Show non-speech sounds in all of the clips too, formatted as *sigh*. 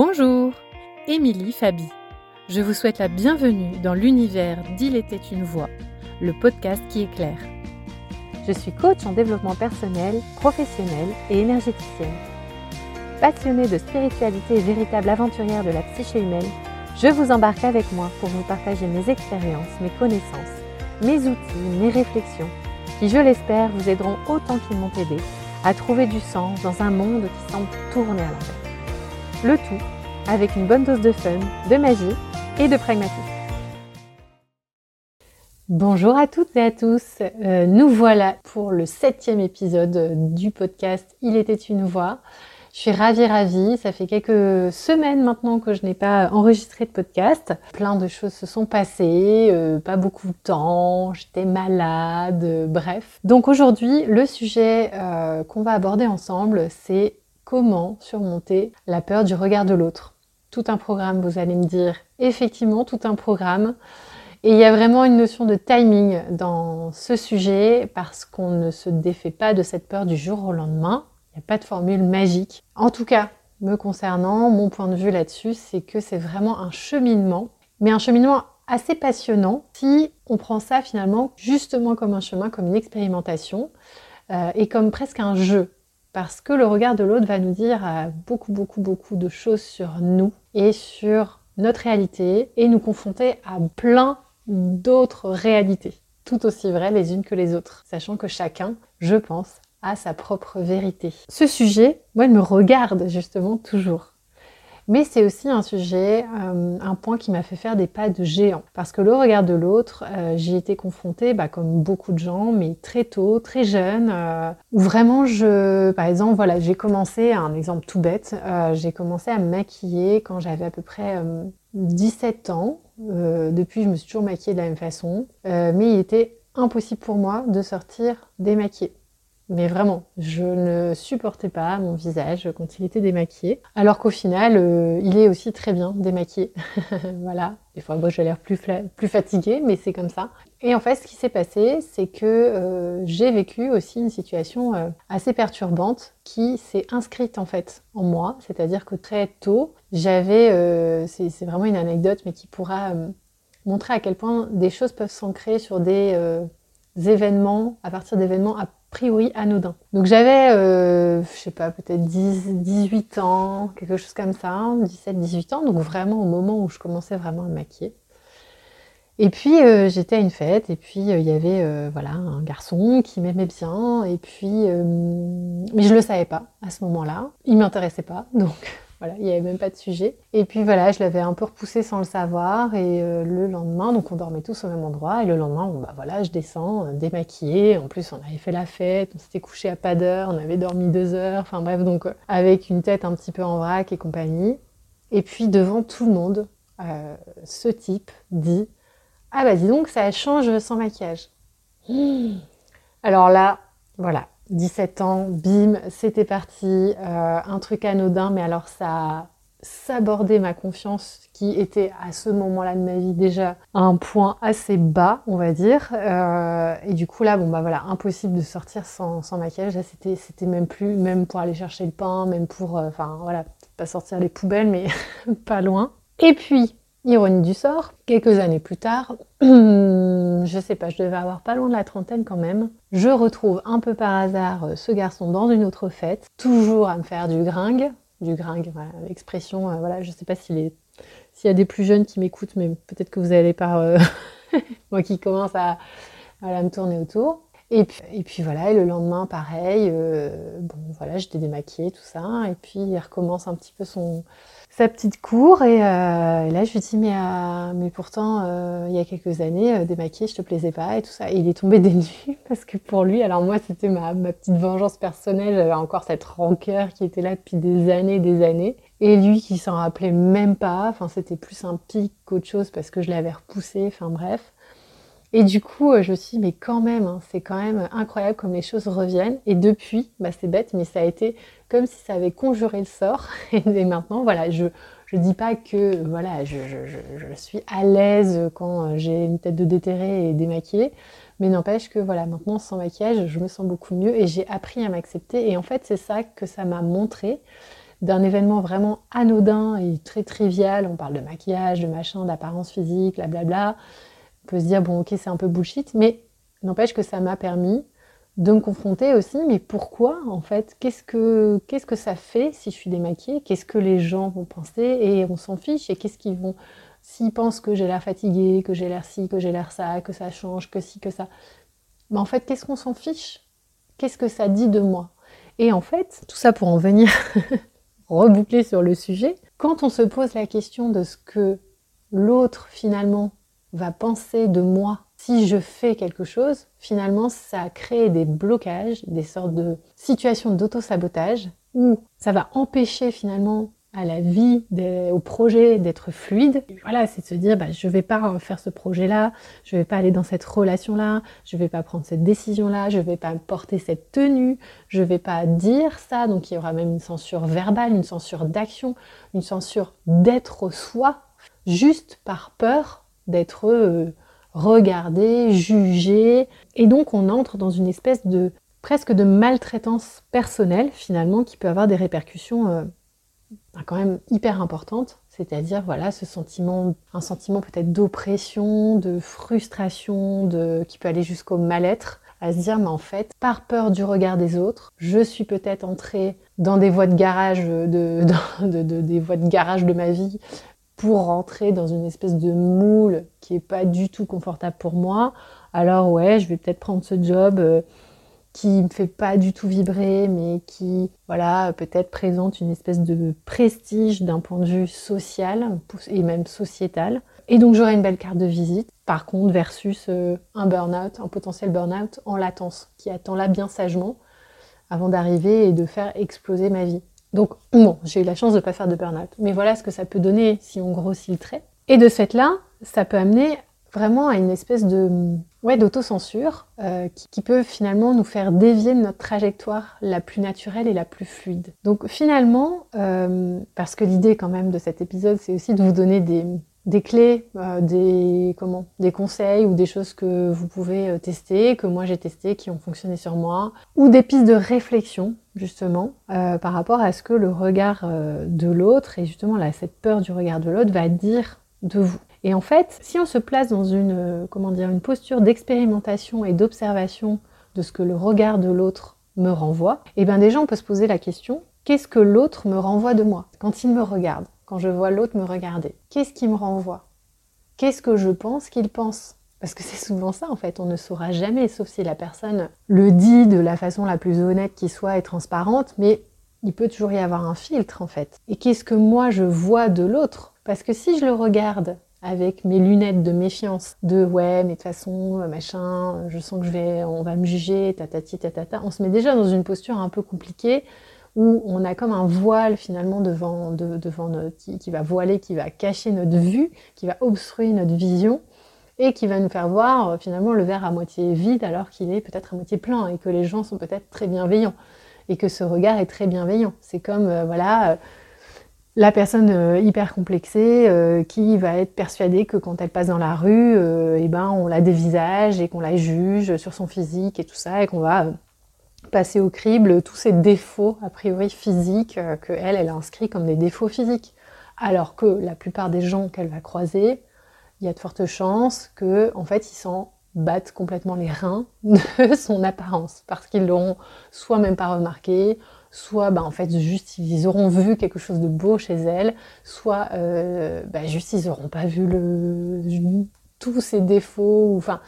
Bonjour, Émilie Fabi. Je vous souhaite la bienvenue dans l'univers d'Il était une voix, le podcast qui éclaire. Je suis coach en développement personnel, professionnel et énergéticienne. Passionnée de spiritualité et véritable aventurière de la psyché humaine, je vous embarque avec moi pour vous partager mes expériences, mes connaissances, mes outils, mes réflexions, qui, je l'espère, vous aideront autant qu'ils m'ont aidé à trouver du sens dans un monde qui semble tourner à l'envers. Le tout avec une bonne dose de fun, de magie et de pragmatisme. Bonjour à toutes et à tous, euh, nous voilà pour le septième épisode du podcast Il était une voix. Je suis ravie, ravie. Ça fait quelques semaines maintenant que je n'ai pas enregistré de podcast. Plein de choses se sont passées, euh, pas beaucoup de temps, j'étais malade, euh, bref. Donc aujourd'hui, le sujet qu'on va aborder ensemble, c'est comment surmonter la peur du regard de l'autre. Tout un programme, vous allez me dire. Effectivement, tout un programme. Et il y a vraiment une notion de timing dans ce sujet parce qu'on ne se défait pas de cette peur du jour au lendemain. Il n'y a pas de formule magique. En tout cas, me concernant, mon point de vue là-dessus, c'est que c'est vraiment un cheminement, mais un cheminement assez passionnant si on prend ça finalement justement comme un chemin, comme une expérimentation euh, et comme presque un jeu parce que le regard de l'autre va nous dire euh, beaucoup, beaucoup, beaucoup de choses sur nous et sur notre réalité et nous confronter à plein d'autres réalités, tout aussi vraies les unes que les autres, sachant que chacun, je pense, a sa propre vérité. Ce sujet, moi, il me regarde justement toujours. Mais c'est aussi un sujet, euh, un point qui m'a fait faire des pas de géant. Parce que le regard de l'autre, euh, j'y étais confrontée, bah, comme beaucoup de gens, mais très tôt, très jeune, euh, où vraiment je, par exemple, voilà, j'ai commencé, un exemple tout bête, j'ai commencé à me maquiller quand j'avais à peu près 17 ans. depuis, je me suis toujours maquillée de la même façon, mais il était impossible pour moi de sortir démaquillée. Mais vraiment, je ne supportais pas mon visage quand il était démaquillé. Alors qu'au final, euh, il est aussi très bien démaquillé. *laughs* voilà. Des fois, moi, j'ai l'air plus, fatiguée, mais c'est comme ça. Et en fait, ce qui s'est passé, c'est que euh, j'ai vécu aussi une situation euh, assez perturbante qui s'est inscrite en fait en moi. C'est-à-dire que très tôt, j'avais, c'est vraiment une anecdote, mais qui pourra montrer à quel point des choses peuvent s'ancrer sur des événements, à partir d'événements priori anodin. Donc j'avais, euh, je sais pas, peut-être 10, 18 ans, quelque chose comme ça, 17, 18 ans, donc vraiment au moment où je commençais vraiment à me maquiller. Et puis euh, j'étais à une fête, et puis euh, il y avait voilà un garçon qui m'aimait bien, et puis mais je le savais pas à ce moment-là, il m'intéressait pas, donc voilà, il n'y avait même pas de sujet. Et puis voilà, je l'avais un peu repoussé sans le savoir. Et euh, le lendemain, donc on dormait tous au même endroit. Et le lendemain, bah voilà, je descends euh, démaquillée. En plus, on avait fait la fête, on s'était couché à pas d'heure, on avait dormi deux heures. Enfin bref, donc euh, avec une tête un petit peu en vrac et compagnie. Et puis devant tout le monde, ce type dit Ah bah dis donc, ça change sans maquillage. Alors là, voilà, 17 ans, bim, c'était parti, euh, un truc anodin, mais alors ça a sabordé ma confiance qui était à ce moment-là de ma vie déjà à un point assez bas, on va dire. Euh, et du coup là, bon bah voilà, impossible de sortir sans, maquillage. Là, c'était, c'était même plus, même pour aller chercher le pain, même pour, euh, enfin voilà, pas sortir les poubelles, mais *laughs* pas loin. Et puis, Ironie du sort, quelques années plus tard, *clears throat* je sais pas, je devais avoir pas loin de la trentaine quand même, je retrouve un peu par hasard euh, ce garçon dans une autre fête, toujours à me faire du gringue, du gringue, voilà, l'expression, euh, voilà, je sais pas s'il est, s'il y a des plus jeunes qui m'écoutent, mais peut-être que vous allez par euh, *laughs* moi qui commence à, me tourner autour. Et puis, et puis, voilà, et le lendemain, pareil, bon voilà, j'étais démaquillée, tout ça, et puis il recommence un petit peu son, sa petite cour et, euh, là je lui dis mais, euh, mais pourtant euh, il y a quelques années démaquillée je te plaisais pas et tout ça. Et il est tombé *laughs* des nues parce que pour lui alors moi c'était ma, ma, petite vengeance personnelle j'avais encore cette rancœur qui était là depuis des années des années. Et lui qui s'en rappelait même pas. Enfin c'était plus un pic qu'autre chose parce que je l'avais repoussé. Enfin bref et du coup, je me suis dit, mais quand même, hein, c'est quand même incroyable comme les choses reviennent. Et depuis, bah, c'est bête, mais ça a été comme si ça avait conjuré le sort. *laughs* Et maintenant, voilà, je ne dis pas que voilà, je, suis à l'aise quand j'ai une tête de déterré et démaquillée, mais n'empêche que voilà, maintenant sans maquillage, je me sens beaucoup mieux et j'ai appris à m'accepter. Et en fait, c'est ça que ça m'a montré, d'un événement vraiment anodin et très trivial. On parle de maquillage, de machin, d'apparence physique, blablabla. On peut se dire, bon, ok, c'est un peu bullshit, mais n'empêche que ça m'a permis de me confronter aussi, mais pourquoi en fait Qu'est-ce que qu'est-ce que ça fait si je suis démaquillée? Qu'est-ce que les gens vont penser Et on s'en fiche? Et qu'est-ce qu'ils vont S'ils pensent que j'ai l'air fatiguée, que j'ai l'air ci, que j'ai l'air ça, que ça change, que ci, que ça? Mais en fait, qu'est-ce qu'on s'en fiche? Qu'est-ce que ça dit de moi? Et en fait, tout ça pour en venir *laughs* reboucler sur le sujet, quand on se pose la question de ce que l'autre finalement va penser de moi si je fais quelque chose, finalement, ça crée des blocages, des sortes de situations d'auto-sabotage où ça va empêcher finalement à la vie, au projet d'être fluide. Voilà, c'est de se dire, bah, je vais pas faire ce projet-là, je vais pas aller dans cette relation-là, je vais pas prendre cette décision-là, je vais pas porter cette tenue, je vais pas dire ça. Donc il y aura même une censure verbale, une censure d'action, une censure d'être soi, juste par peur d'être euh, regarder, juger. Et donc on entre dans une espèce de presque de maltraitance personnelle finalement qui peut avoir des répercussions euh, bah, quand même hyper importantes. C'est-à-dire voilà ce sentiment, un sentiment peut-être d'oppression, de frustration, qui peut aller jusqu'au mal-être à se dire mais en fait par peur du regard des autres je suis peut-être entrée dans des voies de garage *laughs* de, des voies de garage de ma vie pour rentrer dans une espèce de moule qui est pas du tout confortable pour moi, alors ouais, je vais peut-être prendre ce job euh, qui me fait pas du tout vibrer, mais qui, voilà, peut-être présente une espèce de prestige d'un point de vue social et même sociétal. Et donc j'aurai une belle carte de visite, par contre, versus euh, un burn-out, un potentiel burn-out en latence, qui attend là bien sagement avant d'arriver et de faire exploser ma vie. Donc, bon, j'ai eu la chance de ne pas faire de burn-out. Mais voilà ce que ça peut donner si on grossit le trait. Et de ce fait-là, ça peut amener vraiment à une espèce de ouais, d'autocensure euh, qui, peut finalement nous faire dévier de notre trajectoire la plus naturelle et la plus fluide. Donc finalement, euh, parce que l'idée quand même de cet épisode, c'est aussi de vous donner des, des clés, euh, des, comment, des conseils ou des choses que vous pouvez euh, tester, que moi j'ai testé, qui ont fonctionné sur moi, ou des pistes de réflexion justement euh, par rapport à ce que le regard de l'autre et justement là cette peur du regard de l'autre va dire de vous. Et en fait, si on se place dans une comment dire une posture d'expérimentation et d'observation de ce que le regard de l'autre me renvoie, et eh bien déjà on peut se poser la question qu'est-ce que l'autre me renvoie de moi? Quand il me regarde quand je vois l'autre me regarder. Qu'est-ce qui me renvoie? Qu'est-ce que je pense qu'il pense? Parce que c'est souvent ça en fait, on ne saura jamais, sauf si la personne le dit de la façon la plus honnête qui soit et transparente, mais il peut toujours y avoir un filtre en fait. Et qu'est-ce que moi je vois de l'autre? Parce que si je le regarde avec mes lunettes de méfiance, de ouais, mais de toute façon, machin, je sens que je vais, on va me juger, tatati, tatata, on se met déjà dans une posture un peu compliquée où on a comme un voile finalement devant, devant qui, va voiler, qui va cacher notre vue, qui va obstruer notre vision et qui va nous faire voir euh, finalement le verre à moitié vide alors qu'il est peut-être à moitié plein et que les gens sont peut-être très bienveillants et que ce regard est très bienveillant. C'est comme euh, voilà euh, la personne hyper complexée qui va être persuadée que quand elle passe dans la rue, eh ben on la dévisage et qu'on la juge sur son physique et tout ça et qu'on va passer au crible tous ces défauts a priori physiques euh, que elle, elle a inscrits comme des défauts physiques. Alors que la plupart des gens qu'elle va croiser, il y a de fortes chances que en fait ils s'en battent complètement les reins *laughs* de son apparence parce qu'ils l'auront soit même pas remarqué, soit bah, en fait juste ils auront vu quelque chose de beau chez elle, soit euh, bah, juste ils auront pas vu tous ses défauts. Enfin,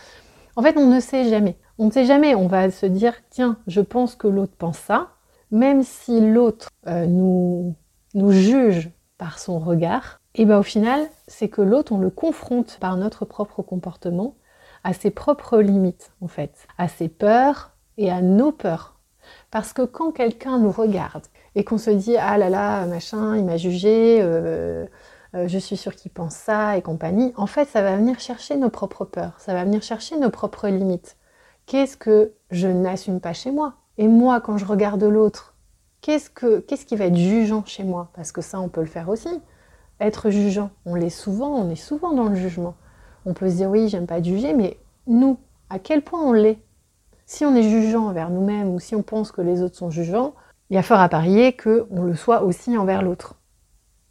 en fait on ne sait jamais. On ne sait jamais, on va se dire, tiens, je pense que l'autre pense ça, même si l'autre euh, nous, juge par son regard, et bien au final, c'est que l'autre, on le confronte par notre propre comportement à ses propres limites, en fait, à ses peurs et à nos peurs. Parce que quand quelqu'un nous regarde et qu'on se dit, ah là là, machin, il m'a jugé, euh, euh, je suis sûre qu'il pense ça et compagnie, en fait, ça va venir chercher nos propres peurs, ça va venir chercher nos propres limites qu'est-ce que je n'assume pas chez moi? Et moi, quand je regarde l'autre, qu'est-ce, que, qu'est-ce qui va être jugeant chez moi? Parce que ça, on peut le faire aussi. Être jugeant, on l'est souvent, on est souvent dans le jugement. On peut se dire oui, j'aime pas juger, mais nous, à quel point on l'est? Si on est jugeant envers nous-mêmes ou si on pense que les autres sont jugeants, il y a fort à parier qu'on le soit aussi envers l'autre.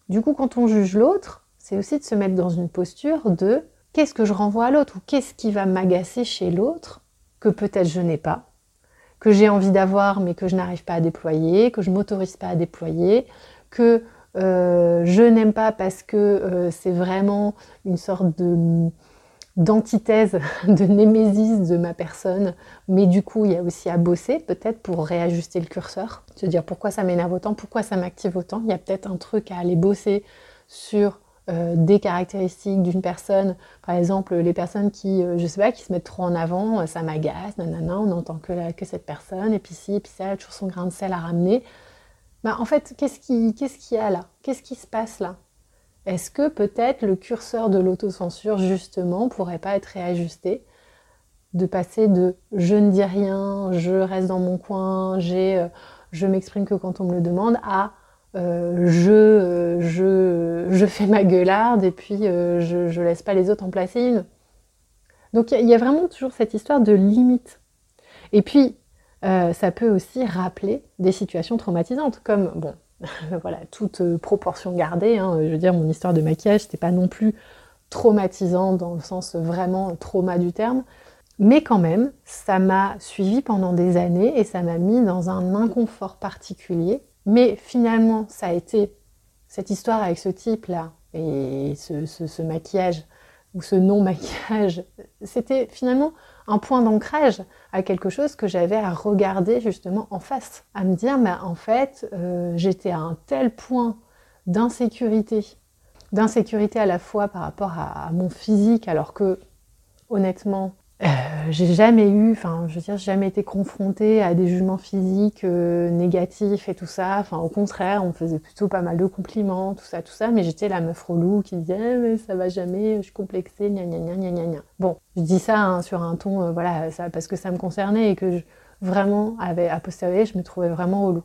Du coup, quand on juge l'autre, c'est aussi de se mettre dans une posture de qu'est-ce que je renvoie à l'autre? ou qu'est-ce qui va m'agacer chez l'autre que peut-être je n'ai pas, que j'ai envie d'avoir mais que je n'arrive pas à déployer, que je m'autorise pas à déployer, que euh, je n'aime pas parce que euh, c'est vraiment une sorte de d'antithèse, *laughs* de némésis de ma personne, mais du coup il y a aussi à bosser peut-être pour réajuster le curseur, se dire pourquoi ça m'énerve autant, pourquoi ça m'active autant, il y a peut-être un truc à aller bosser sur euh, des caractéristiques d'une personne, par exemple les personnes qui, je sais pas, qui se mettent trop en avant, ça m'agace, nanana, on n'entend que, que cette personne, et puis si, et puis ça, toujours son grain de sel à ramener. Bah, en fait, qu'est-ce qu'il y a là? Qu'est-ce qui se passe là? Est-ce que peut-être le curseur de l'autocensure, justement, pourrait pas être réajusté De passer de je ne dis rien, je reste dans mon coin, j'ai, euh, je m'exprime que quand on me le demande, à euh, je, euh, je, je, fais ma gueularde et puis je, ne laisse pas les autres en placer une. Donc il y, a vraiment toujours cette histoire de limite. Et puis, ça peut aussi rappeler des situations traumatisantes, comme, bon, *laughs* voilà, toute euh, proportion gardée, hein, je veux dire, mon histoire de maquillage, c'était pas non plus traumatisant dans le sens vraiment trauma du terme, mais quand même, ça m'a suivi pendant des années et ça m'a mis dans un inconfort particulier. Mais finalement, ça a été cette histoire avec ce type-là et ce maquillage ou ce non-maquillage, c'était finalement un point d'ancrage à quelque chose que j'avais à regarder justement en face, à me dire, mais en fait, euh, j'étais à un tel point d'insécurité, d'insécurité à la fois par rapport à mon physique, alors que honnêtement, euh, j'ai jamais eu, enfin, je veux dire, jamais été confrontée à des jugements physiques euh, négatifs et tout ça. Enfin, au contraire, on faisait plutôt pas mal de compliments, tout ça, tout ça. Mais j'étais la meuf relou qui disait, eh, mais ça va jamais, je suis complexée, gna gna gna gna gna gna. Bon, je dis ça hein, sur un ton, euh, voilà, ça, parce que ça me concernait et que vraiment, avait, à posteriori, je me trouvais vraiment relou.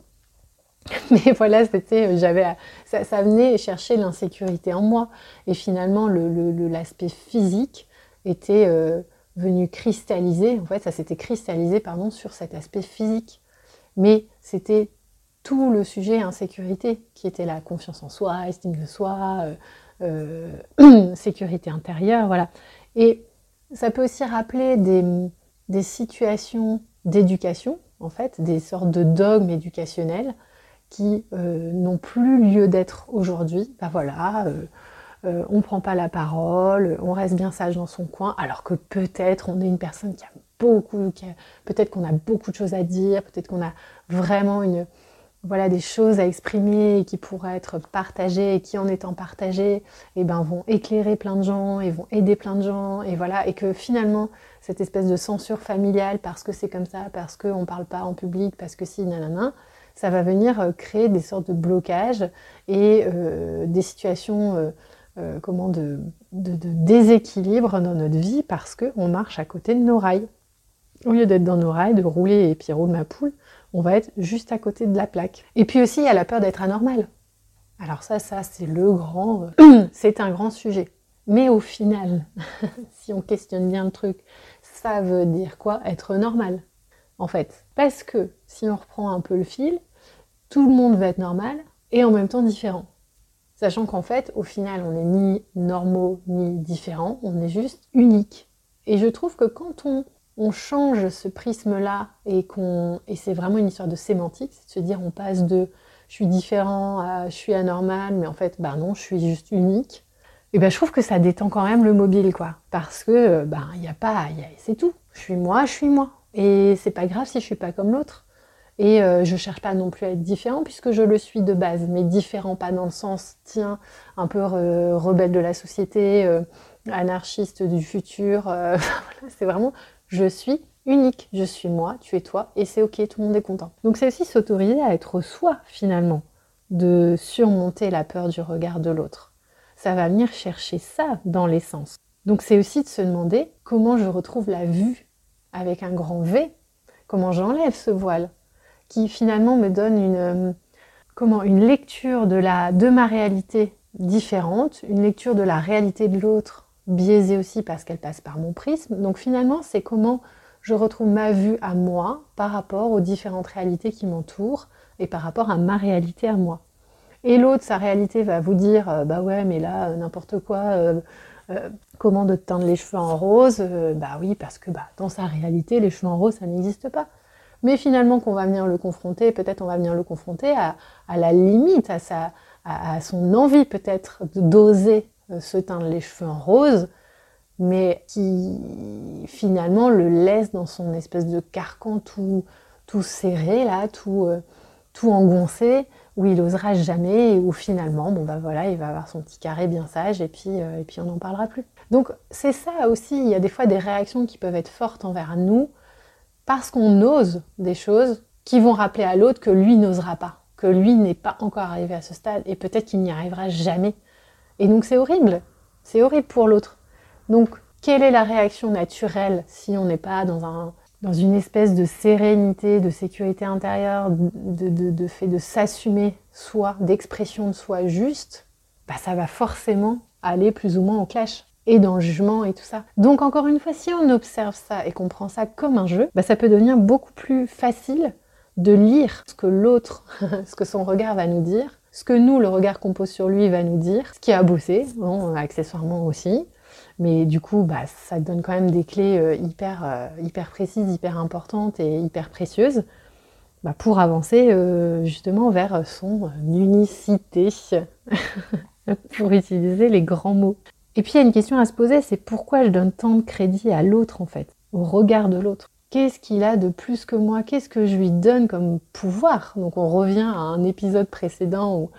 *laughs* Mais voilà, c'était, j'avais, ça, ça, venait chercher l'insécurité en moi. Et finalement, l'aspect le, physique était venu cristalliser, en fait, ça s'était cristallisé pardon, sur cet aspect physique. Mais c'était tout le sujet insécurité qui était la confiance en soi, estime de soi, euh, euh, *clears throat* sécurité intérieure, voilà. Et ça peut aussi rappeler des, des situations d'éducation, en fait, des sortes de dogmes éducationnels qui euh, n'ont plus lieu d'être aujourd'hui. Ben voilà, euh, on prend pas la parole, on reste bien sage dans son coin, alors que peut-être on est une personne qui a beaucoup, peut-être qu'on a beaucoup de choses à dire, peut-être qu'on a vraiment une, voilà, des choses à exprimer et qui pourraient être partagées et qui en étant partagées, eh ben, vont éclairer plein de gens et vont aider plein de gens et voilà, et que finalement, cette espèce de censure familiale parce que c'est comme ça, parce qu'on ne parle pas en public, parce que si, nanana, ça va venir euh, créer des sortes de blocages et euh, des situations comment de, déséquilibre dans notre vie parce qu'on marche à côté de nos rails. Au lieu d'être dans nos rails, de rouler et puis rouler ma poule, on va être juste à côté de la plaque. Et puis aussi, il y a la peur d'être anormal. Alors ça, ça, c'est le grand, euh, *clears throat* c'est un grand sujet. Mais au final, *laughs* si on questionne bien le truc, ça veut dire quoi être normal? En fait, parce que si on reprend un peu le fil, tout le monde va être normal et en même temps différent. Sachant qu'en fait, au final, on n'est ni normaux ni différents, on est juste unique. Et je trouve que quand on, change ce prisme-là et qu'on et c'est vraiment une histoire de sémantique, c'est de se dire on passe de je suis différent à je suis anormal, mais en fait, bah non, je suis juste unique. Et ben je trouve que ça détend quand même le mobile, quoi. Parce que, ben, il n'y a pas, c'est tout. Je suis moi, je suis moi. Et c'est pas grave si je suis pas comme l'autre. Et euh, je cherche pas non plus à être différent puisque je le suis de base, mais différent pas dans le sens, tiens, un peu rebelle de la société, euh, anarchiste du futur. Euh, *laughs* c'est vraiment, je suis unique, je suis moi, tu es toi, et c'est ok, tout le monde est content. Donc c'est aussi s'autoriser à être soi finalement, de surmonter la peur du regard de l'autre. Ça va venir chercher ça dans l'essence. Donc c'est aussi de se demander comment je retrouve la vue avec un grand V, comment j'enlève ce voile, qui finalement me donne une, euh, comment, une lecture de, la, de ma réalité différente, une lecture de la réalité de l'autre biaisée aussi parce qu'elle passe par mon prisme. Donc finalement, c'est comment je retrouve ma vue à moi par rapport aux différentes réalités qui m'entourent et par rapport à ma réalité à moi. Et l'autre, sa réalité va vous dire, euh, bah ouais, mais là, euh, n'importe quoi, comment de teindre les cheveux en rose Bah oui, parce que bah, dans sa réalité, les cheveux en rose, ça n'existe pas. Mais finalement, qu'on va venir le confronter, peut-être on va venir le confronter à, la limite, à, son envie peut-être d'oser se teindre les cheveux en rose, mais qui finalement le laisse dans son espèce de carcan tout, serré, là, tout, tout engoncé, où il osera jamais et où finalement, bon bah voilà, il va avoir son petit carré bien sage et puis, euh, et puis on n'en parlera plus. Donc c'est ça aussi, il y a des fois des réactions qui peuvent être fortes envers nous parce qu'on ose des choses qui vont rappeler à l'autre que lui n'osera pas, que lui n'est pas encore arrivé à ce stade et peut-être qu'il n'y arrivera jamais. Et donc c'est horrible, c'est horrible pour l'autre. Donc quelle est la réaction naturelle si on n'est pas dans un dans une espèce de sérénité, de sécurité intérieure, de, fait de s'assumer soi, d'expression de soi juste, bah ça va forcément aller plus ou moins au clash et dans le jugement et tout ça. Donc encore une fois, si on observe ça et qu'on prend ça comme un jeu, bah ça peut devenir beaucoup plus facile de lire ce que l'autre, *laughs* ce que son regard va nous dire, ce que nous, le regard qu'on pose sur lui va nous dire, ce qui a bossé, bon, accessoirement aussi, mais du coup, bah, ça donne quand même des clés euh, hyper, euh, hyper précises, hyper importantes et hyper précieuses bah, pour avancer euh, justement vers son unicité, *laughs* pour utiliser les grands mots. Et puis il y a une question à se poser, c'est pourquoi je donne tant de crédit à l'autre en fait, au regard de l'autre? Qu'est-ce qu'il a de plus que moi? Qu'est-ce que je lui donne comme pouvoir? Donc on revient à un épisode précédent où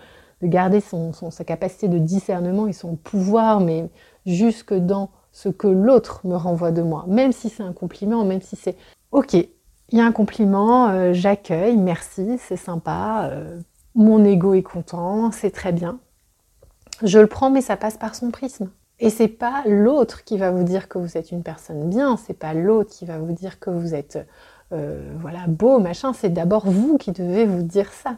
de garder son, sa capacité de discernement et son pouvoir, mais jusque dans ce que l'autre me renvoie de moi, même si c'est un compliment, même si c'est ok, il y a un compliment, euh, j'accueille, merci, c'est sympa, euh, mon ego est content, c'est très bien. Je le prends, mais ça passe par son prisme. Et c'est pas l'autre qui va vous dire que vous êtes une personne bien, c'est pas l'autre qui va vous dire que vous êtes euh, voilà beau, machin, c'est d'abord vous qui devez vous dire ça.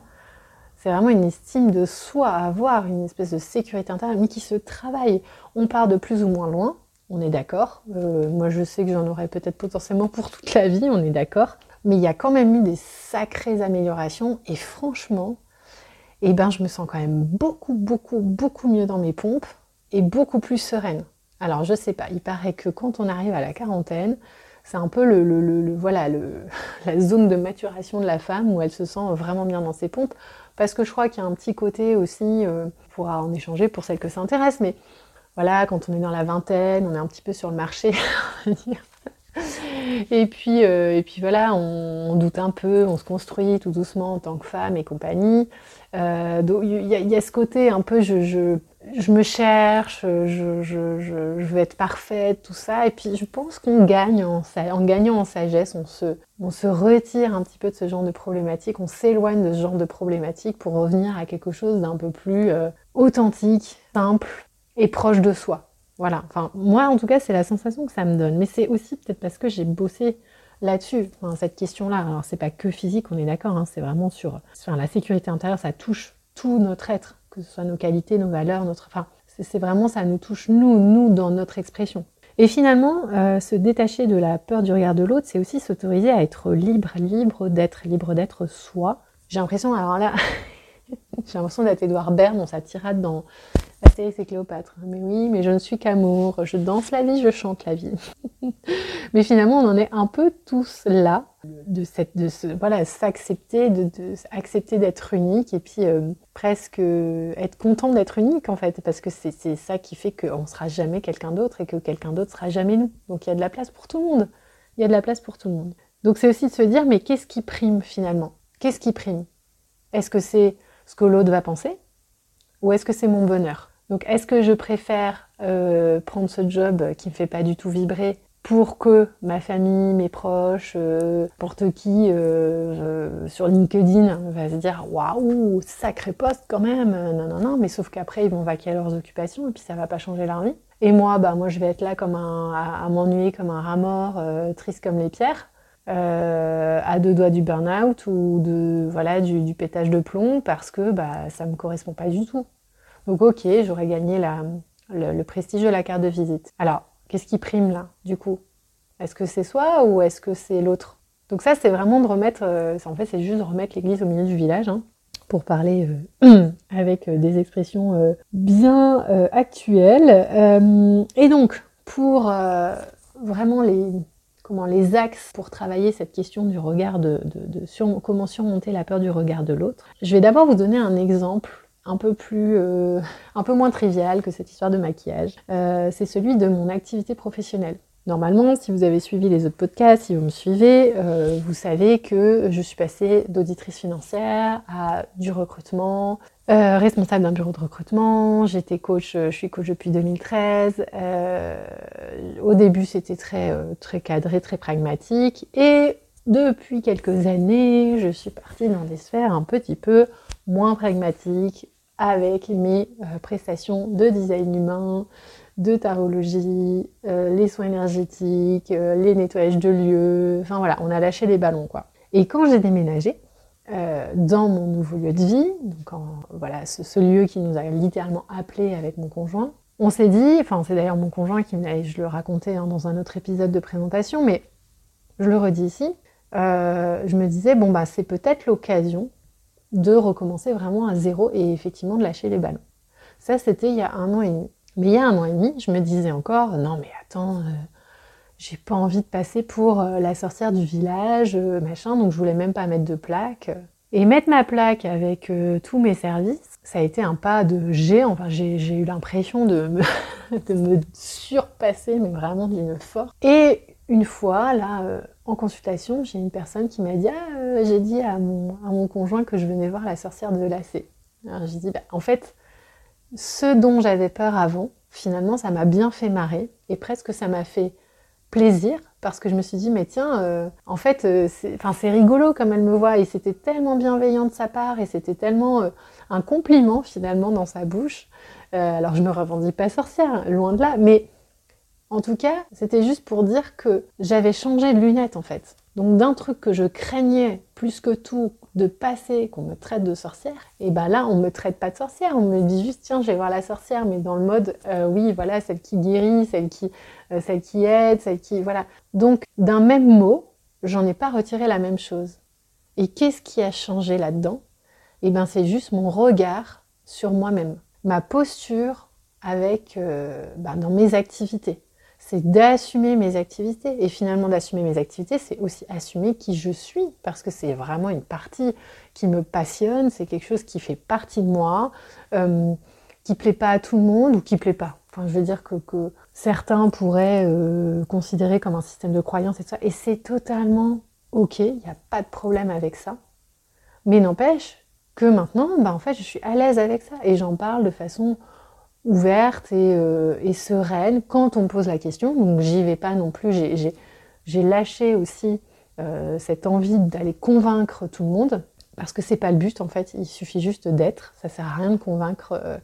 C'est vraiment une estime de soi à avoir, une espèce de sécurité intérieure, mais qui se travaille. On part de plus ou moins loin, on est d'accord. Euh, moi, je sais que j'en aurais peut-être potentiellement pour toute la vie, on est d'accord. Mais il y a quand même eu des sacrées améliorations, et franchement, eh ben, je me sens quand même beaucoup, beaucoup, beaucoup mieux dans mes pompes beaucoup plus sereine. Alors, je sais pas, il paraît que quand on arrive à la quarantaine, c'est un peu le, voilà, *laughs* la zone de maturation de la femme où elle se sent vraiment bien dans ses pompes parce que je crois qu'il y a un petit côté aussi, euh, on pourra en échanger pour celles que ça intéresse, mais voilà, quand on est dans la vingtaine, on est un petit peu sur le marché, *laughs* on. Et puis, euh, et puis voilà, on, doute un peu, on se construit tout doucement en tant que femme et compagnie. Euh, il y, a ce côté un peu, je, je me cherche, je, veux être parfaite, tout ça. Et puis je pense qu'on gagne en, gagnant en sagesse, on se, retire un petit peu de ce genre de problématique, on s'éloigne de ce genre de problématique pour revenir à quelque chose d'un peu plus euh, authentique, simple et proche de soi. Voilà, enfin moi en tout cas c'est la sensation que ça me donne, mais c'est aussi peut-être parce que j'ai bossé là-dessus, cette question-là. Alors c'est pas que physique, on est d'accord, hein, c'est vraiment sur la sécurité intérieure, ça touche tout notre être que ce soit nos qualités, nos valeurs, notre. Enfin, c'est vraiment ça nous touche nous, nous dans notre expression. Et finalement, euh, se détacher de la peur du regard de l'autre, c'est aussi s'autoriser à être libre, libre d'être, libre d'être soi. J'ai l'impression, alors là, j'ai l'impression d'être Edouard Baird dans sa tirade dans Astérix et Cléopâtre. Mais oui, mais je ne suis qu'amour, je danse la vie, je chante la vie. *laughs* mais finalement, on en est un peu tous là, de cette, de ce, voilà, s'accepter, de, accepter d'être unique et puis euh, presque être content d'être unique en fait, parce que c'est ça qui fait qu'on sera jamais quelqu'un d'autre et que quelqu'un d'autre sera jamais nous. Donc il y a de la place pour tout le monde. Il y a de la place pour tout le monde. Donc c'est aussi de se dire, mais qu'est-ce qui prime finalement? Qu'est-ce qui prime? Est-ce que c'est ce que l'autre va penser ou est-ce que c'est mon bonheur? Donc est-ce que je préfère euh, prendre ce job qui me fait pas du tout vibrer pour que ma famille, mes proches, euh, n'importe qui euh, sur LinkedIn va se dire waouh, sacré poste quand même, non non non, mais sauf qu'après ils vont vaquer à leurs occupations et puis ça va pas changer leur vie. Et moi, bah moi je vais être là comme un, à, m'ennuyer comme un rat mort, triste comme les pierres. À deux doigts du burn-out ou de voilà du, pétage de plomb parce que bah ça me correspond pas du tout. Donc ok, j'aurais gagné la, le, prestige de la carte de visite. Alors, qu'est-ce qui prime là, du coup? Est-ce que c'est soi ou est-ce que c'est l'autre? Donc ça, c'est vraiment de remettre, euh, en fait, c'est juste de remettre l'église au milieu du village, hein, pour parler euh, *clears throat* avec euh, des expressions bien actuelles. et donc, pour vraiment les, comment, les axes pour travailler cette question du regard de, comment surmonter la peur du regard de l'autre, je vais d'abord vous donner un exemple un peu peu moins trivial que cette histoire de maquillage. c'est celui de mon activité professionnelle. Normalement, si vous avez suivi les autres podcasts, si vous me suivez, euh, vous savez que je suis passée d'auditrice financière à du recrutement, euh, responsable d'un bureau de recrutement. J'étais coach, euh, je suis coach depuis 2013. au début, c'était très, très cadré, très pragmatique. Et depuis quelques années, je suis partie dans des sphères un petit peu moins pragmatiques avec mes prestations de design humain, de tarologie, euh, les soins énergétiques, euh, les nettoyages de lieux, enfin voilà, on a lâché les ballons quoi. Et quand j'ai déménagé euh, dans mon nouveau lieu de vie, donc voilà, ce, lieu qui nous a littéralement appelé avec mon conjoint, on s'est dit, enfin c'est d'ailleurs mon conjoint qui me je le racontais hein, dans un autre épisode de présentation, mais je le redis ici, je me disais bon bah c'est peut-être l'occasion de recommencer vraiment à zéro et effectivement de lâcher les ballons. Ça c'était il y a un an et demi. Mais il y a un an et demi, je me disais encore, non mais attends, euh, j'ai pas envie de passer pour euh, la sorcière du village, euh, machin, donc je voulais même pas mettre de plaque. Et mettre ma plaque avec tous mes services, ça a été un pas de géant. Enfin, j'ai eu l'impression de me, *laughs* de me surpasser, mais vraiment d'une force. Et une fois, là, en consultation, j'ai une personne qui m'a dit ah, j'ai dit à mon, à mon conjoint que je venais voir la sorcière de lacet. Alors j'ai dit bah, en fait, ce dont j'avais peur avant, finalement, ça m'a bien fait marrer et presque ça m'a fait plaisir parce que je me suis dit mais tiens euh, en fait euh, c'est rigolo comme elle me voit et c'était tellement bienveillant de sa part et c'était tellement euh, un compliment finalement dans sa bouche. Alors je me revendique pas sorcière loin de là mais en tout cas c'était juste pour dire que j'avais changé de lunettes en fait. Donc d'un truc que je craignais plus que tout de passer, qu'on me traite de sorcière, et ben là on me traite pas de sorcière, on me dit juste tiens je vais voir la sorcière, mais dans le mode euh, oui voilà celle qui guérit, celle qui, euh, qui aide, celle qui voilà. Donc d'un même mot, j'en ai pas retiré la même chose. Et qu'est-ce qui a changé là-dedans? Et ben c'est juste mon regard sur moi-même, ma posture euh, ben, dans mes activités c'est d'assumer mes activités. Et finalement, d'assumer mes activités, c'est aussi assumer qui je suis, parce que c'est vraiment une partie qui me passionne, c'est quelque chose qui fait partie de moi, euh, qui plaît pas à tout le monde ou qui plaît pas. Je veux dire que, certains pourraient euh, considérer comme un système de croyance et tout ça, et c'est totalement ok, il n'y a pas de problème avec ça. Mais n'empêche que maintenant, bah, en fait, je suis à l'aise avec ça et j'en parle de façon ouverte euh, et, sereine quand on me pose la question. Donc j'y vais pas non plus. J'ai lâché aussi euh, cette envie d'aller convaincre tout le monde parce que c'est pas le but en fait. Il suffit juste d'être. Ça sert à rien de convaincre. Euh,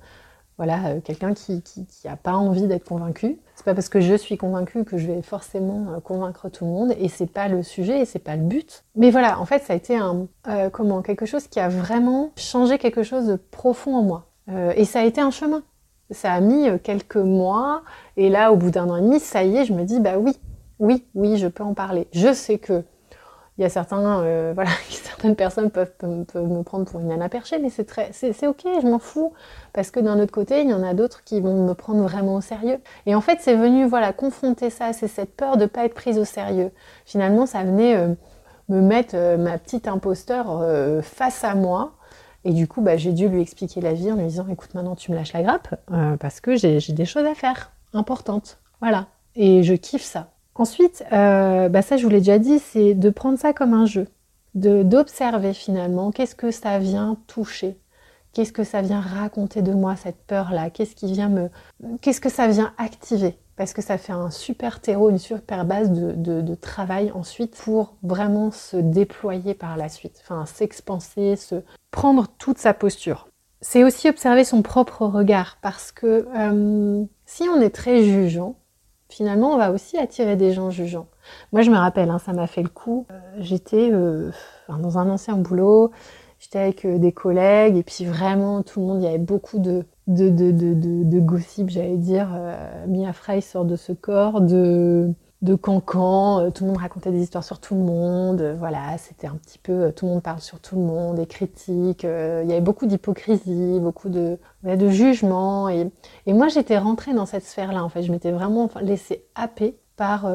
voilà, quelqu'un qui, qui, pas envie d'être convaincu. C'est pas parce que je suis convaincue que je vais forcément convaincre tout le monde et c'est pas le sujet et c'est pas le but. Mais voilà, en fait, ça a été un, comment, quelque chose qui a vraiment changé quelque chose de profond en moi. et ça a été un chemin. Ça a mis euh, quelques mois, et là, au bout d'un an et demi, ça y est, je me dis, bah oui, oui, oui, je peux en parler. Je sais que il y a certains, euh, *laughs* voilà, certaines personnes peuvent, me prendre pour une nana perchée, mais c'est très, c'est ok, je m'en fous, parce que d'un autre côté, il y en a d'autres qui vont me prendre vraiment au sérieux. Et en fait, c'est venu, voilà, confronter ça, c'est cette peur de pas être prise au sérieux. Finalement, ça venait euh, me mettre ma petite imposteur face à moi, et du coup, bah, j'ai dû lui expliquer la vie en lui disant écoute, maintenant tu me lâches la grappe euh, parce que j'ai des choses à faire importantes. Voilà. Et je kiffe ça. Ensuite, euh, bah, ça je vous l'ai déjà dit, c'est de prendre ça comme un jeu, d'observer finalement qu'est-ce que ça vient toucher, qu'est-ce que ça vient raconter de moi cette peur-là, qu'est-ce qui vient me, qu'est-ce que ça vient activer? Parce que ça fait un super terreau, une super base de, travail ensuite pour vraiment se déployer par la suite, enfin s'expanser, se prendre toute sa posture. C'est aussi observer son propre regard parce que euh, si on est très jugeant, finalement on va aussi attirer des gens jugeants. Moi je me rappelle, hein, ça m'a fait le coup, euh, j'étais euh, dans un ancien boulot, j'étais avec des collègues et puis vraiment tout le monde, il y avait beaucoup de de, gossip, j'allais dire. Mia Frey sort de ce corps, de, de cancan, euh, tout le monde racontait des histoires sur tout le monde, euh, voilà, c'était un petit peu tout le monde parle sur tout le monde, des critiques, il y avait beaucoup d'hypocrisie, beaucoup de, de jugement et, et moi j'étais rentrée dans cette sphère-là en fait, je m'étais vraiment laissée happer par,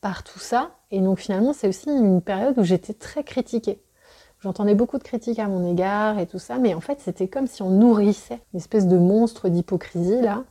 par tout ça et donc finalement c'est aussi une période où j'étais très critiquée. J'entendais beaucoup de critiques à mon égard et tout ça, mais en fait, c'était comme si on nourrissait une espèce de monstre d'hypocrisie là,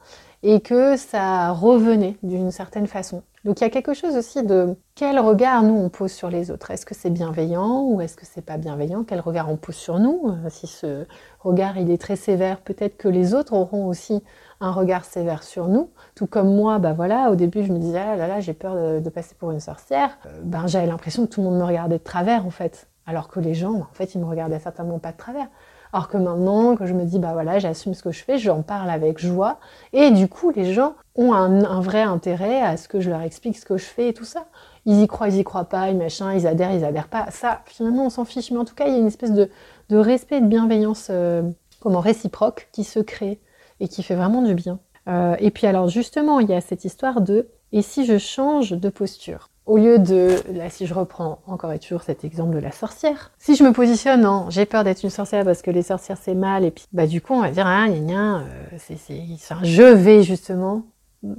et que ça revenait d'une certaine façon. Donc il y a quelque chose aussi de quel regard nous on pose sur les autres. Est-ce que c'est bienveillant ou est-ce que c'est pas bienveillant? Quel regard on pose sur nous? Euh, Si ce regard il est très sévère, peut-être que les autres auront aussi un regard sévère sur nous. Tout comme moi, bah voilà, au début je me disais ah là là j'ai peur de, passer pour une sorcière. Euh, ben j'avais l'impression que tout le monde me regardait de travers en fait. Alors que les gens, en fait, ils me regardaient certainement pas de travers. Alors que maintenant, que je me dis, bah voilà, j'assume ce que je fais, j'en parle avec joie. Et du coup, les gens ont un, vrai intérêt à ce que je leur explique ce que je fais et tout ça. Ils y croient, ils y croient pas, ils machin, ils adhèrent, ils adhèrent pas. Ça, finalement, on s'en fiche. Mais en tout cas, il y a une espèce de, respect et de bienveillance, euh, comment, réciproque qui se crée et qui fait vraiment du bien. Euh, et puis alors, justement, il y a cette histoire de, et si je change de posture? Au lieu de, là si je reprends encore et toujours cet exemple de la sorcière, si je me positionne en j'ai peur d'être une sorcière parce que les sorcières c'est mal, et puis bah du coup on va dire ah gna, euh, c'est, c'est, je vais justement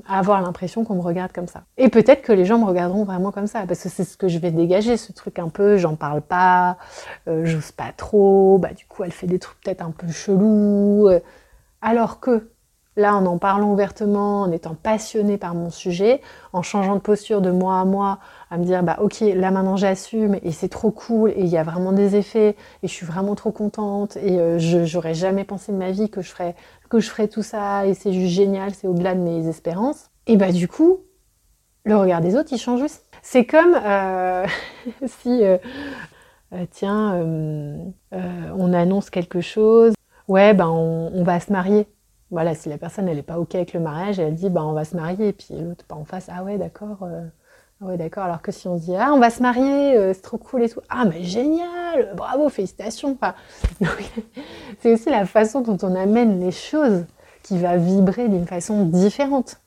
avoir l'impression qu'on me regarde comme ça. Et peut-être que les gens me regarderont vraiment comme ça, parce que c'est ce que je vais dégager, ce truc un peu, j'en parle pas, euh, j'ose pas trop, bah du coup elle fait des trucs peut-être un peu chelous, euh, alors que Là, en en parlant ouvertement, en étant passionné par mon sujet, en changeant de posture de moi à moi, à me dire bah ok, là maintenant j'assume et c'est trop cool et il y a vraiment des effets et je suis vraiment trop contente et euh, je j'aurais jamais pensé de ma vie que je ferais que je ferais tout ça et c'est juste génial, c'est au-delà de mes espérances. Et bah du coup, le regard des autres il change aussi. C'est comme euh, *laughs* si euh, tiens, on annonce quelque chose, ouais ben on va se marier. Voilà, si la personne elle est pas ok avec le mariage, elle dit bah on va se marier, et puis l'autre pas en face, ah ouais d'accord, euh, ah ouais d'accord. Alors que si on dit ah on va se marier, euh, c'est trop cool et tout, ah mais génial, bravo, félicitations. *laughs* C'est aussi la façon dont on amène les choses qui va vibrer d'une façon différente.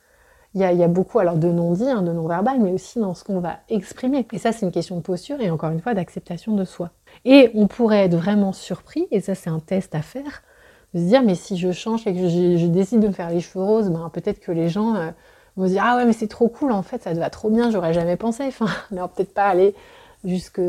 Il y, a, il y a, beaucoup alors de non-dits, hein, de non-verbal, mais aussi dans ce qu'on va exprimer. Et ça, c'est une question de posture et encore une fois d'acceptation de soi. Et on pourrait être vraiment surpris, et ça c'est un test à faire, de se dire mais si je change et que je, décide de me faire les cheveux roses, ben, peut-être que les gens euh, vont se dire ah ouais mais c'est trop cool en fait ça te va trop bien, j'aurais jamais pensé. Enfin, *laughs* mais peut-être pas aller jusque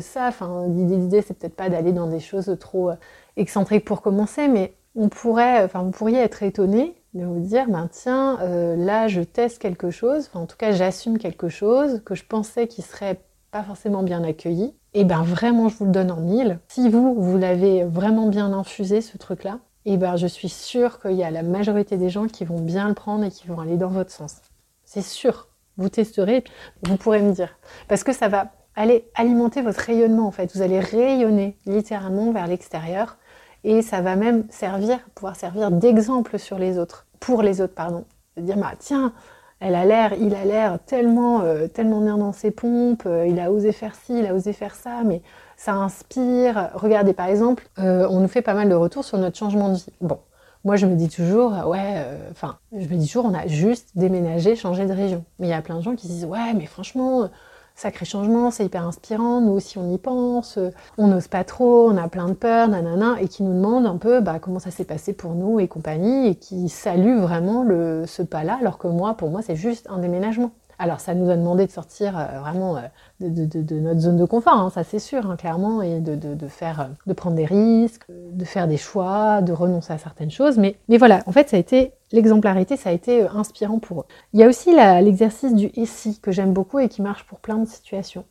ça. Enfin, l'idée c'est peut-être pas d'aller dans des choses trop euh, excentriques pour commencer, mais on pourrait, enfin vous pourriez être étonné de vous dire ben tiens euh, là je teste quelque chose, enfin en tout cas j'assume quelque chose que je pensais qui serait pas forcément bien accueilli et eh ben vraiment je vous le donne en mille. Si vous, vous l'avez vraiment bien infusé ce truc-là, et eh ben je suis sûre qu'il y a la majorité des gens qui vont bien le prendre et qui vont aller dans votre sens. C'est sûr. Vous testerez, vous pourrez me dire. Parce que ça va aller alimenter votre rayonnement en fait. Vous allez rayonner littéralement vers l'extérieur et ça va même servir, pouvoir servir d'exemple sur les autres, pour les autres, pardon. De dire, bah, tiens, elle a l'air, il a l'air tellement, euh, tellement bien dans ses pompes, euh, il a osé faire ci, il a osé faire ça, mais ça inspire. Regardez, par exemple, euh, on nous fait pas mal de retours sur notre changement de vie. Bon, moi je me dis toujours, ouais, enfin, je me dis toujours, on a juste déménagé, changé de région. Mais il y a plein de gens qui se disent, ouais, mais franchement, sacré changement, c'est hyper inspirant, nous aussi on y pense, on n'ose pas trop, on a plein de peur, nanana, et qui nous demandent un peu bah, comment ça s'est passé pour nous et compagnie, et qui saluent vraiment ce pas-là, alors que moi, pour moi, c'est juste un déménagement. Alors ça nous a demandé de sortir euh, vraiment euh, de, notre zone de confort, hein, ça c'est sûr, hein, clairement, et de, faire, euh, de prendre des risques, de faire des choix, de renoncer à certaines choses. Mais, voilà, en fait, ça a été l'exemplarité, ça a été inspirant pour eux. Il y a aussi l'exercice du et si que j'aime beaucoup et qui marche pour plein de situations.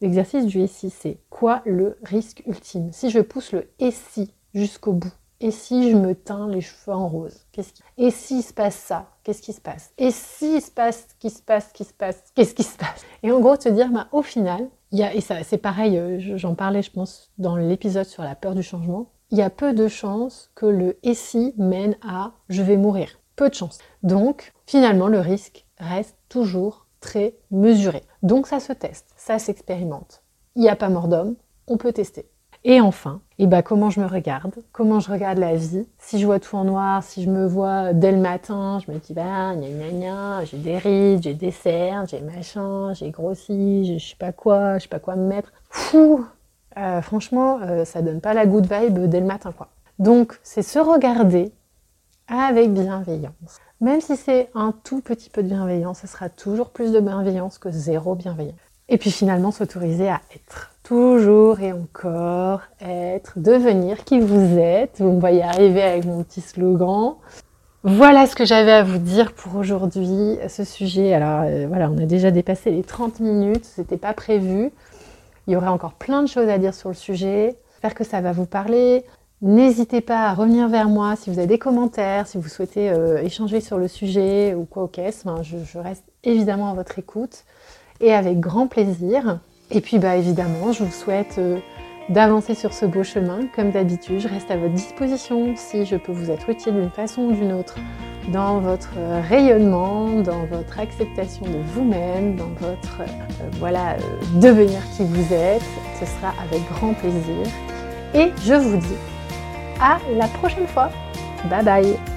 L'exercice du et si, c'est quoi le risque ultime? Si je pousse le et si jusqu'au bout, et si je me teins les cheveux en rose Qu'est-ce qui... Et s'il se passe ça Qu'est-ce qui se passe? Et s'il se passe, qui se passe, qui se passe, qu'est-ce qui se passe? Et en gros, te dire, bah, au final, y a, et ça, c'est pareil, euh, j'en parlais, je pense, dans l'épisode sur la peur du changement, il y a peu de chances que le et si mène à je vais mourir. Peu de chances. Donc, finalement, le risque reste toujours très mesuré. Donc, ça se teste, ça s'expérimente. Il n'y a pas mort d'homme, on peut tester. Et enfin, et eh ben, comment je me regarde, comment je regarde la vie. Si je vois tout en noir, si je me vois dès le matin, je me dis bah gna gna gna, j'ai des rides, j'ai des cernes, j'ai machin, j'ai grossi, je sais pas quoi, je sais pas quoi me mettre. Fou, euh, franchement, euh, ça donne pas la good vibe dès le matin quoi. Donc c'est se regarder avec bienveillance. Même si c'est un tout petit peu de bienveillance, ce sera toujours plus de bienveillance que zéro bienveillance. Et puis finalement s'autoriser à être. Toujours et encore devenir qui vous êtes. Vous me voyez arriver avec mon petit slogan. Voilà ce que j'avais à vous dire pour aujourd'hui, ce sujet. Alors euh, voilà, on a déjà dépassé les 30 minutes, c'était pas prévu. Il y aurait encore plein de choses à dire sur le sujet. J'espère que ça va vous parler. N'hésitez pas à revenir vers moi si vous avez des commentaires, si vous souhaitez euh, échanger sur le sujet ou quoi au je, je reste évidemment à votre écoute et avec grand plaisir. Et puis bah évidemment, je vous souhaite euh, d'avancer sur ce beau chemin. Comme d'habitude, je reste à votre disposition si je peux vous être utile d'une façon ou d'une autre dans votre euh, rayonnement, dans votre acceptation de vous-même, dans votre euh, voilà devenir qui vous êtes. Ce sera avec grand plaisir. Et je vous dis à la prochaine fois. Bye bye